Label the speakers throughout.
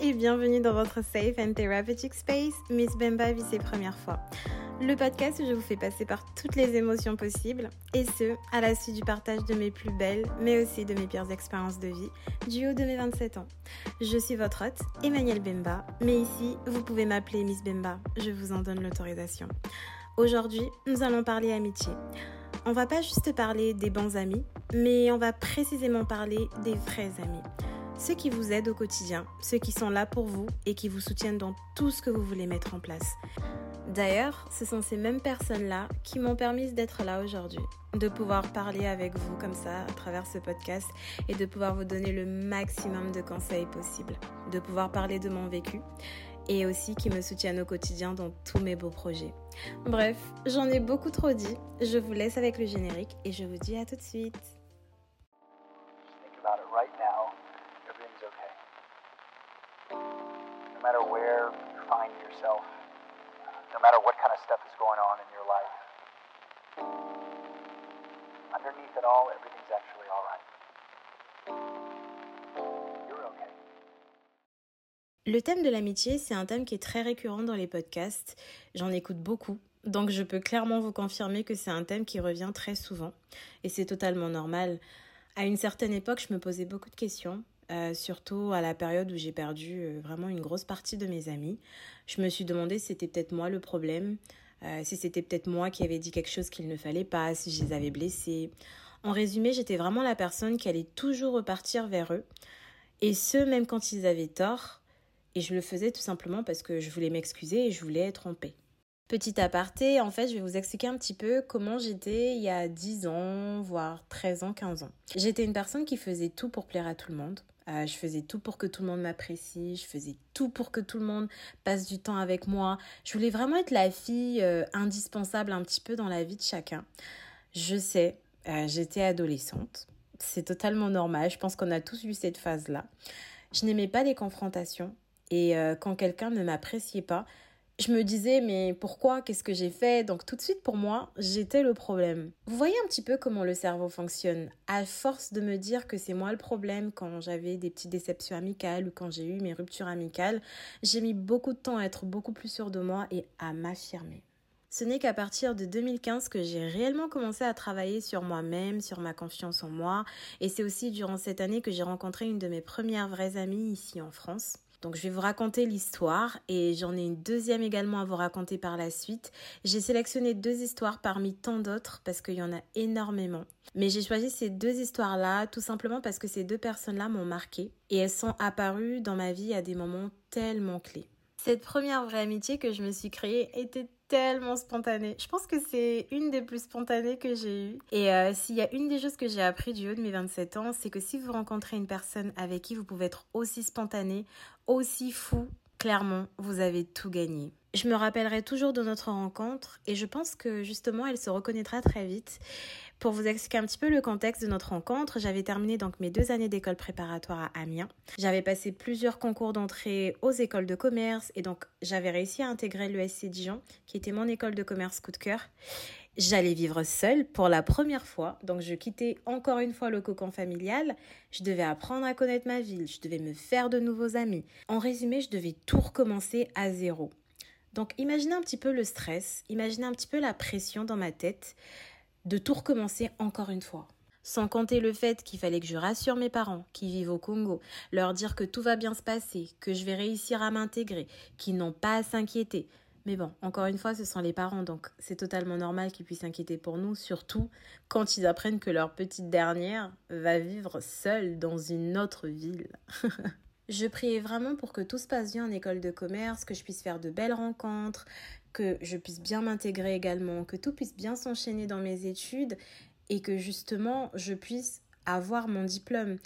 Speaker 1: Et bienvenue dans votre safe and therapeutic space, Miss Bemba vit ses premières fois. Le podcast où je vous fais passer par toutes les émotions possibles et ce, à la suite du partage de mes plus belles mais aussi de mes pires expériences de vie du haut de mes 27 ans. Je suis votre hôte, Emmanuel Bemba, mais ici, vous pouvez m'appeler Miss Bemba, je vous en donne l'autorisation. Aujourd'hui, nous allons parler amitié. On va pas juste parler des bons amis, mais on va précisément parler des vrais amis ceux qui vous aident au quotidien, ceux qui sont là pour vous et qui vous soutiennent dans tout ce que vous voulez mettre en place. D'ailleurs, ce sont ces mêmes personnes-là qui m'ont permis d'être là aujourd'hui, de pouvoir parler avec vous comme ça à travers ce podcast et de pouvoir vous donner le maximum de conseils possibles, de pouvoir parler de mon vécu et aussi qui me soutiennent au quotidien dans tous mes beaux projets. Bref, j'en ai beaucoup trop dit, je vous laisse avec le générique et je vous dis à tout de suite. Le thème de l'amitié, c'est un thème qui est très récurrent dans les podcasts. J'en écoute beaucoup. Donc je peux clairement vous confirmer que c'est un thème qui revient très souvent. Et c'est totalement normal. À une certaine époque, je me posais beaucoup de questions. Euh, surtout à la période où j'ai perdu euh, vraiment une grosse partie de mes amis. Je me suis demandé si c'était peut-être moi le problème, euh, si c'était peut-être moi qui avais dit quelque chose qu'il ne fallait pas, si je les avais blessés. En résumé, j'étais vraiment la personne qui allait toujours repartir vers eux, et ce même quand ils avaient tort, et je le faisais tout simplement parce que je voulais m'excuser et je voulais être en paix. Petit aparté, en fait, je vais vous expliquer un petit peu comment j'étais il y a 10 ans, voire 13 ans, 15 ans. J'étais une personne qui faisait tout pour plaire à tout le monde. Euh, je faisais tout pour que tout le monde m'apprécie, je faisais tout pour que tout le monde passe du temps avec moi. Je voulais vraiment être la fille euh, indispensable un petit peu dans la vie de chacun. Je sais, euh, j'étais adolescente. C'est totalement normal. Je pense qu'on a tous eu cette phase-là. Je n'aimais pas les confrontations. Et quand quelqu'un ne m'appréciait pas, je me disais mais pourquoi? Qu'est-ce que j'ai fait? Donc tout de suite pour moi, j'étais le problème. Vous voyez un petit peu comment le cerveau fonctionne. À force de me dire que c'est moi le problème quand j'avais des petites déceptions amicales ou quand j'ai eu mes ruptures amicales, j'ai mis beaucoup de temps à être beaucoup plus sûre de moi et à m'affirmer. Ce n'est qu'à partir de 2015 que j'ai réellement commencé à travailler sur moi-même, sur ma confiance en moi. Et c'est aussi durant cette année que j'ai rencontré une de mes premières vraies amies ici en France. Donc je vais vous raconter l'histoire et j'en ai une deuxième également à vous raconter par la suite. J'ai sélectionné deux histoires parmi tant d'autres parce qu'il y en a énormément. Mais j'ai choisi ces deux histoires-là tout simplement parce que ces deux personnes-là m'ont marqué et elles sont apparues dans ma vie à des moments tellement clés. Cette première vraie amitié que je me suis créée était tellement spontanée. Je pense que c'est une des plus spontanées que j'ai eues. Et euh, s'il y a une des choses que j'ai appris du haut de mes 27 ans, c'est que si vous rencontrez une personne avec qui vous pouvez être aussi spontané, aussi fou, clairement, vous avez tout gagné. Je me rappellerai toujours de notre rencontre et je pense que justement elle se reconnaîtra très vite. Pour vous expliquer un petit peu le contexte de notre rencontre, j'avais terminé donc mes deux années d'école préparatoire à Amiens. J'avais passé plusieurs concours d'entrée aux écoles de commerce et donc j'avais réussi à intégrer l'ESC Dijon qui était mon école de commerce coup de cœur. J'allais vivre seule pour la première fois, donc je quittais encore une fois le cocon familial. Je devais apprendre à connaître ma ville, je devais me faire de nouveaux amis. En résumé, je devais tout recommencer à zéro. Donc imaginez un petit peu le stress, imaginez un petit peu la pression dans ma tête de tout recommencer encore une fois. Sans compter le fait qu'il fallait que je rassure mes parents qui vivent au Congo, leur dire que tout va bien se passer, que je vais réussir à m'intégrer, qu'ils n'ont pas à s'inquiéter. Mais bon, encore une fois, ce sont les parents, donc c'est totalement normal qu'ils puissent s'inquiéter pour nous, surtout quand ils apprennent que leur petite dernière va vivre seule dans une autre ville. Je priais vraiment pour que tout se passe bien en école de commerce, que je puisse faire de belles rencontres, que je puisse bien m'intégrer également, que tout puisse bien s'enchaîner dans mes études et que justement je puisse avoir mon diplôme.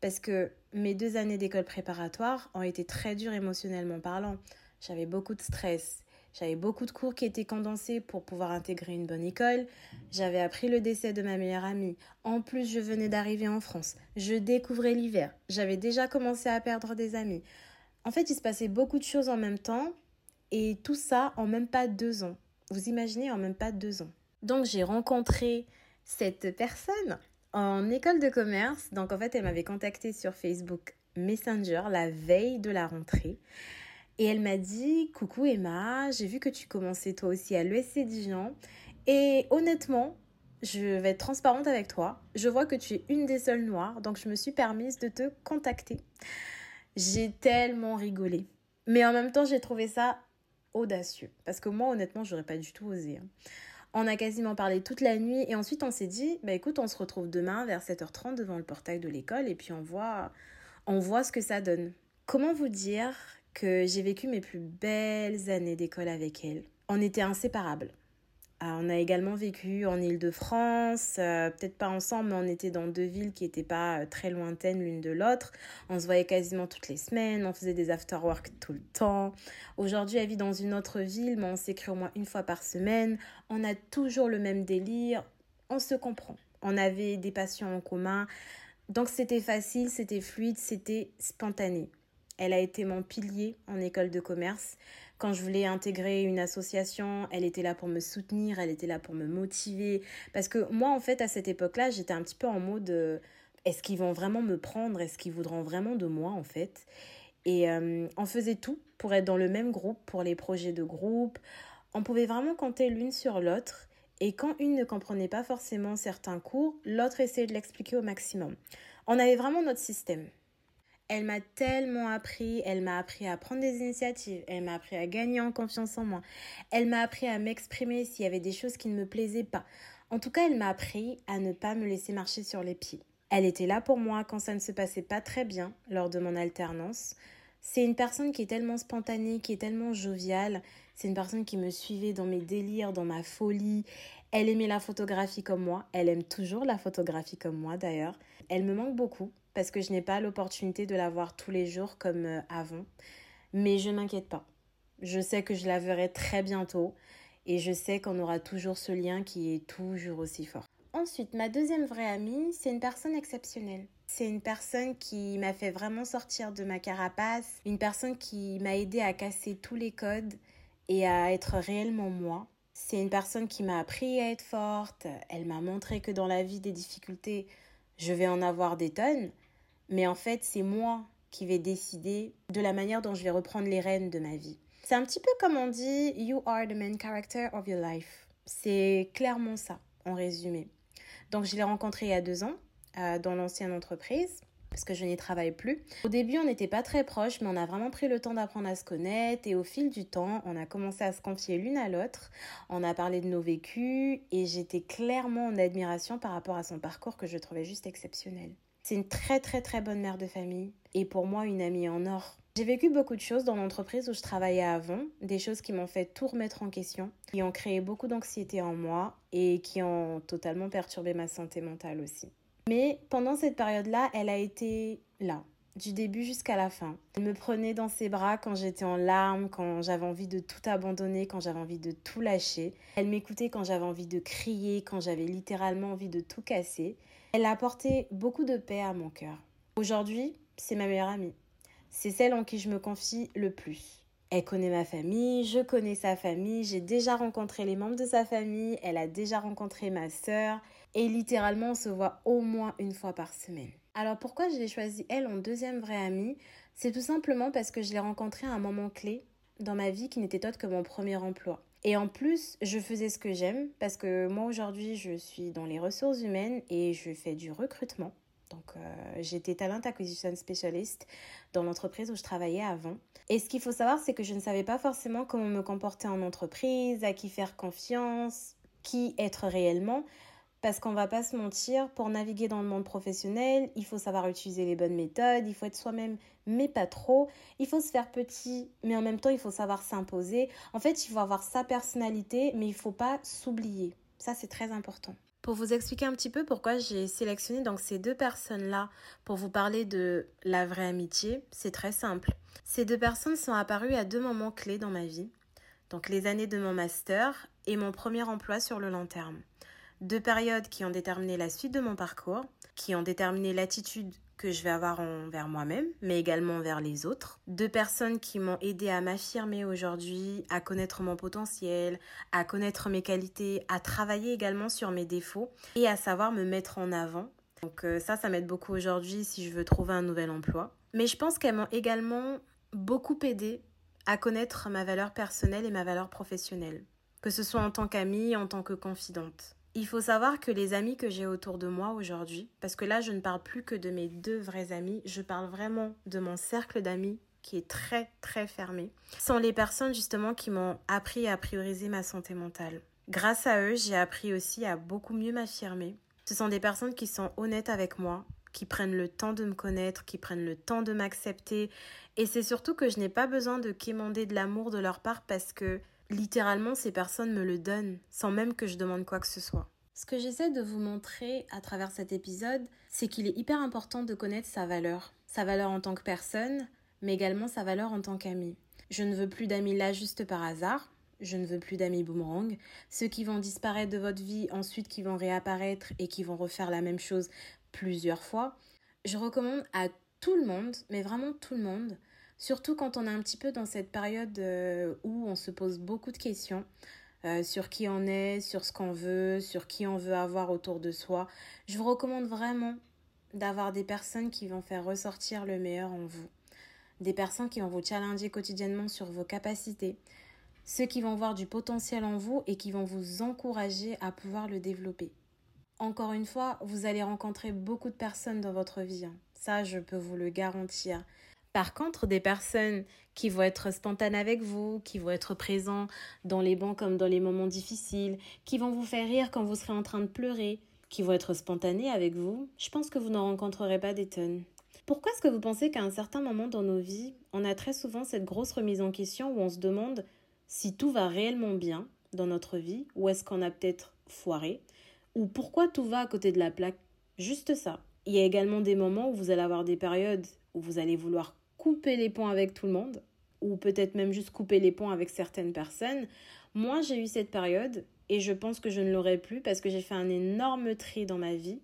Speaker 1: Parce que mes deux années d'école préparatoire ont été très dures émotionnellement parlant. J'avais beaucoup de stress, j'avais beaucoup de cours qui étaient condensés pour pouvoir intégrer une bonne école. J'avais appris le décès de ma meilleure amie. En plus, je venais d'arriver en France. Je découvrais l'hiver. J'avais déjà commencé à perdre des amis. En fait, il se passait beaucoup de choses en même temps. Et tout ça en même pas deux ans. Vous imaginez, en même pas deux ans. Donc, j'ai rencontré cette personne en école de commerce. Donc, en fait, elle m'avait contacté sur Facebook Messenger la veille de la rentrée. Et elle m'a dit Coucou Emma, j'ai vu que tu commençais toi aussi à l'ESC Dijon. Et honnêtement, je vais être transparente avec toi. Je vois que tu es une des seules noires, donc je me suis permise de te contacter. J'ai tellement rigolé. Mais en même temps, j'ai trouvé ça audacieux. Parce que moi, honnêtement, j'aurais pas du tout osé. Hein. On a quasiment parlé toute la nuit et ensuite on s'est dit, bah écoute, on se retrouve demain vers 7h30 devant le portail de l'école et puis on voit, on voit ce que ça donne. Comment vous dire que j'ai vécu mes plus belles années d'école avec elle On était inséparables. Ah, on a également vécu en Ile-de-France, euh, peut-être pas ensemble, mais on était dans deux villes qui n'étaient pas euh, très lointaines l'une de l'autre. On se voyait quasiment toutes les semaines, on faisait des after-work tout le temps. Aujourd'hui, elle vit dans une autre ville, mais on s'écrit au moins une fois par semaine. On a toujours le même délire, on se comprend. On avait des passions en commun, donc c'était facile, c'était fluide, c'était spontané. Elle a été mon pilier en école de commerce. Quand je voulais intégrer une association, elle était là pour me soutenir, elle était là pour me motiver. Parce que moi, en fait, à cette époque-là, j'étais un petit peu en mode euh, est-ce qu'ils vont vraiment me prendre? Est-ce qu'ils voudront vraiment de moi, en fait? Et euh, on faisait tout pour être dans le même groupe, pour les projets de groupe. On pouvait vraiment compter l'une sur l'autre. Et quand une ne comprenait pas forcément certains cours, l'autre essayait de l'expliquer au maximum. On avait vraiment notre système. Elle m'a tellement appris, elle m'a appris à prendre des initiatives, elle m'a appris à gagner en confiance en moi, elle m'a appris à m'exprimer s'il y avait des choses qui ne me plaisaient pas. En tout cas, elle m'a appris à ne pas me laisser marcher sur les pieds. Elle était là pour moi quand ça ne se passait pas très bien lors de mon alternance. C'est une personne qui est tellement spontanée, qui est tellement joviale. C'est une personne qui me suivait dans mes délires, dans ma folie. Elle aimait la photographie comme moi. Elle aime toujours la photographie comme moi d'ailleurs. Elle me manque beaucoup parce que je n'ai pas l'opportunité de la voir tous les jours comme euh, avant. Mais je m'inquiète pas. Je sais que je la verrai très bientôt et je sais qu'on aura toujours ce lien qui est toujours aussi fort. Ensuite, ma deuxième vraie amie, c'est une personne exceptionnelle. C'est une personne qui m'a fait vraiment sortir de ma carapace, une personne qui m'a aidé à casser tous les codes et à être réellement moi. C'est une personne qui m'a appris à être forte, elle m'a montré que dans la vie des difficultés, je vais en avoir des tonnes, mais en fait, c'est moi qui vais décider de la manière dont je vais reprendre les rênes de ma vie. C'est un petit peu comme on dit You are the main character of your life. C'est clairement ça, en résumé. Donc, je l'ai rencontré il y a deux ans euh, dans l'ancienne entreprise parce que je n'y travaille plus. Au début, on n'était pas très proches, mais on a vraiment pris le temps d'apprendre à se connaître et au fil du temps, on a commencé à se confier l'une à l'autre. On a parlé de nos vécus et j'étais clairement en admiration par rapport à son parcours que je trouvais juste exceptionnel. C'est une très très très bonne mère de famille et pour moi une amie en or. J'ai vécu beaucoup de choses dans l'entreprise où je travaillais avant, des choses qui m'ont fait tout remettre en question, qui ont créé beaucoup d'anxiété en moi et qui ont totalement perturbé ma santé mentale aussi. Mais pendant cette période-là, elle a été là, du début jusqu'à la fin. Elle me prenait dans ses bras quand j'étais en larmes, quand j'avais envie de tout abandonner, quand j'avais envie de tout lâcher. Elle m'écoutait quand j'avais envie de crier, quand j'avais littéralement envie de tout casser. Elle a apporté beaucoup de paix à mon cœur. Aujourd'hui, c'est ma meilleure amie. C'est celle en qui je me confie le plus. Elle connaît ma famille, je connais sa famille, j'ai déjà rencontré les membres de sa famille, elle a déjà rencontré ma sœur et littéralement on se voit au moins une fois par semaine. Alors pourquoi j'ai choisi elle en deuxième vraie amie? C'est tout simplement parce que je l'ai rencontrée à un moment clé dans ma vie qui n'était autre que mon premier emploi. Et en plus, je faisais ce que j'aime parce que moi aujourd'hui, je suis dans les ressources humaines et je fais du recrutement. Donc, euh, j'étais talent acquisition specialist dans l'entreprise où je travaillais avant. Et ce qu'il faut savoir, c'est que je ne savais pas forcément comment me comporter en entreprise, à qui faire confiance, qui être réellement. Parce qu'on va pas se mentir, pour naviguer dans le monde professionnel, il faut savoir utiliser les bonnes méthodes, il faut être soi-même, mais pas trop. Il faut se faire petit, mais en même temps, il faut savoir s'imposer. En fait, il faut avoir sa personnalité, mais il faut pas s'oublier. Ça, c'est très important. Pour vous expliquer un petit peu pourquoi j'ai sélectionné ces deux personnes-là pour vous parler de la vraie amitié, c'est très simple. Ces deux personnes sont apparues à deux moments clés dans ma vie. Donc les années de mon master et mon premier emploi sur le long terme deux périodes qui ont déterminé la suite de mon parcours, qui ont déterminé l'attitude que je vais avoir envers moi-même, mais également envers les autres. Deux personnes qui m'ont aidé à m'affirmer aujourd'hui, à connaître mon potentiel, à connaître mes qualités, à travailler également sur mes défauts et à savoir me mettre en avant. Donc euh, ça, ça m'aide beaucoup aujourd'hui si je veux trouver un nouvel emploi. Mais je pense qu'elles m'ont également beaucoup aidé à connaître ma valeur personnelle et ma valeur professionnelle, que ce soit en tant qu'amie, en tant que confidente. Il faut savoir que les amis que j'ai autour de moi aujourd'hui, parce que là je ne parle plus que de mes deux vrais amis, je parle vraiment de mon cercle d'amis qui est très très fermé, sont les personnes justement qui m'ont appris à prioriser ma santé mentale. Grâce à eux, j'ai appris aussi à beaucoup mieux m'affirmer. Ce sont des personnes qui sont honnêtes avec moi, qui prennent le temps de me connaître, qui prennent le temps de m'accepter. Et c'est surtout que je n'ai pas besoin de quémander de l'amour de leur part parce que littéralement ces personnes me le donnent sans même que je demande quoi que ce soit. Ce que j'essaie de vous montrer à travers cet épisode, c'est qu'il est hyper important de connaître sa valeur. Sa valeur en tant que personne, mais également sa valeur en tant qu'ami. Je ne veux plus d'amis là juste par hasard. Je ne veux plus d'amis boomerang. Ceux qui vont disparaître de votre vie, ensuite qui vont réapparaître et qui vont refaire la même chose plusieurs fois. Je recommande à tout le monde, mais vraiment tout le monde, surtout quand on est un petit peu dans cette période euh, où on se pose beaucoup de questions euh, sur qui on est, sur ce qu'on veut, sur qui on veut avoir autour de soi. Je vous recommande vraiment d'avoir des personnes qui vont faire ressortir le meilleur en vous. Des personnes qui vont vous challenger quotidiennement sur vos capacités. Ceux qui vont voir du potentiel en vous et qui vont vous encourager à pouvoir le développer. Encore une fois, vous allez rencontrer beaucoup de personnes dans votre vie. Hein. Ça, je peux vous le garantir. Par contre, des personnes qui vont être spontanées avec vous, qui vont être présents dans les bons comme dans les moments difficiles, qui vont vous faire rire quand vous serez en train de pleurer, qui vont être spontanées avec vous, je pense que vous n'en rencontrerez pas des tonnes. Pourquoi est-ce que vous pensez qu'à un certain moment dans nos vies, on a très souvent cette grosse remise en question où on se demande si tout va réellement bien dans notre vie ou est-ce qu'on a peut-être foiré ou pourquoi tout va à côté de la plaque? Juste ça. Il y a également des moments où vous allez avoir des périodes où vous allez vouloir couper les ponts avec tout le monde, ou peut-être même juste couper les ponts avec certaines personnes. Moi, j'ai eu cette période et je pense que je ne l'aurai plus parce que j'ai fait un énorme tri dans ma vie.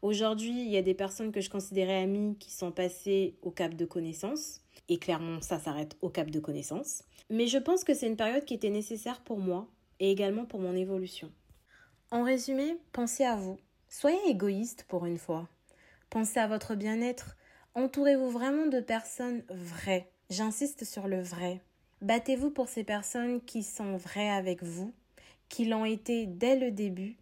Speaker 1: Aujourd'hui, il y a des personnes que je considérais amies qui sont passées au cap de connaissance. Et clairement, ça s'arrête au cap de connaissance. Mais je pense que c'est une période qui était nécessaire pour moi et également pour mon évolution. En résumé, pensez à vous. Soyez égoïste pour une fois. Pensez à votre bien-être. Entourez-vous vraiment de personnes vraies. J'insiste sur le vrai. Battez-vous pour ces personnes qui sont vraies avec vous, qui l'ont été dès le début,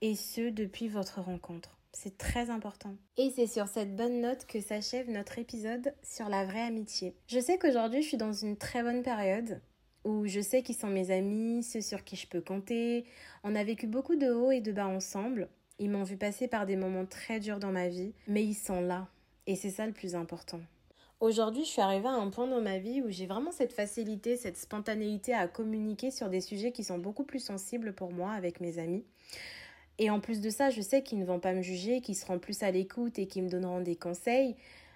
Speaker 1: et ce depuis votre rencontre. C'est très important. Et c'est sur cette bonne note que s'achève notre épisode sur la vraie amitié. Je sais qu'aujourd'hui je suis dans une très bonne période où je sais qu'ils sont mes amis, ceux sur qui je peux compter. On a vécu beaucoup de hauts et de bas ensemble. Ils m'ont vu passer par des moments très durs dans ma vie, mais ils sont là. Et c'est ça le plus important. Aujourd'hui, je suis arrivée à un point dans ma vie où j'ai vraiment cette facilité, cette spontanéité à communiquer sur des sujets qui sont beaucoup plus sensibles pour moi avec mes amis. Et en plus de ça, je sais qu'ils ne vont pas me juger, qu'ils seront plus à l'écoute et qu'ils me donneront des conseils,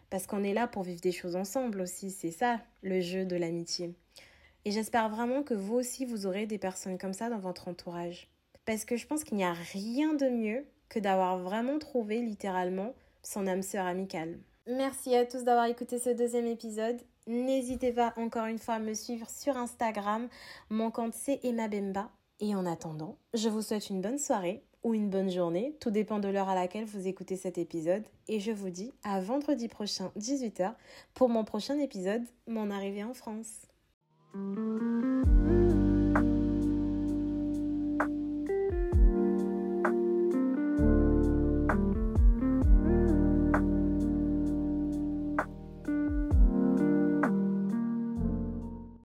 Speaker 1: parce qu'on est là pour vivre des choses ensemble aussi. C'est ça le jeu de l'amitié. Et j'espère vraiment que vous aussi, vous aurez des personnes comme ça dans votre entourage. Parce que je pense qu'il n'y a rien de mieux que d'avoir vraiment trouvé littéralement son âme sœur amicale. Merci à tous d'avoir écouté ce deuxième épisode. N'hésitez pas encore une fois à me suivre sur Instagram. Mon compte c'est Emma Bemba. Et en attendant, je vous souhaite une bonne soirée ou une bonne journée, tout dépend de l'heure à laquelle vous écoutez cet épisode. Et je vous dis à vendredi prochain, 18h, pour mon prochain épisode, Mon arrivée en France.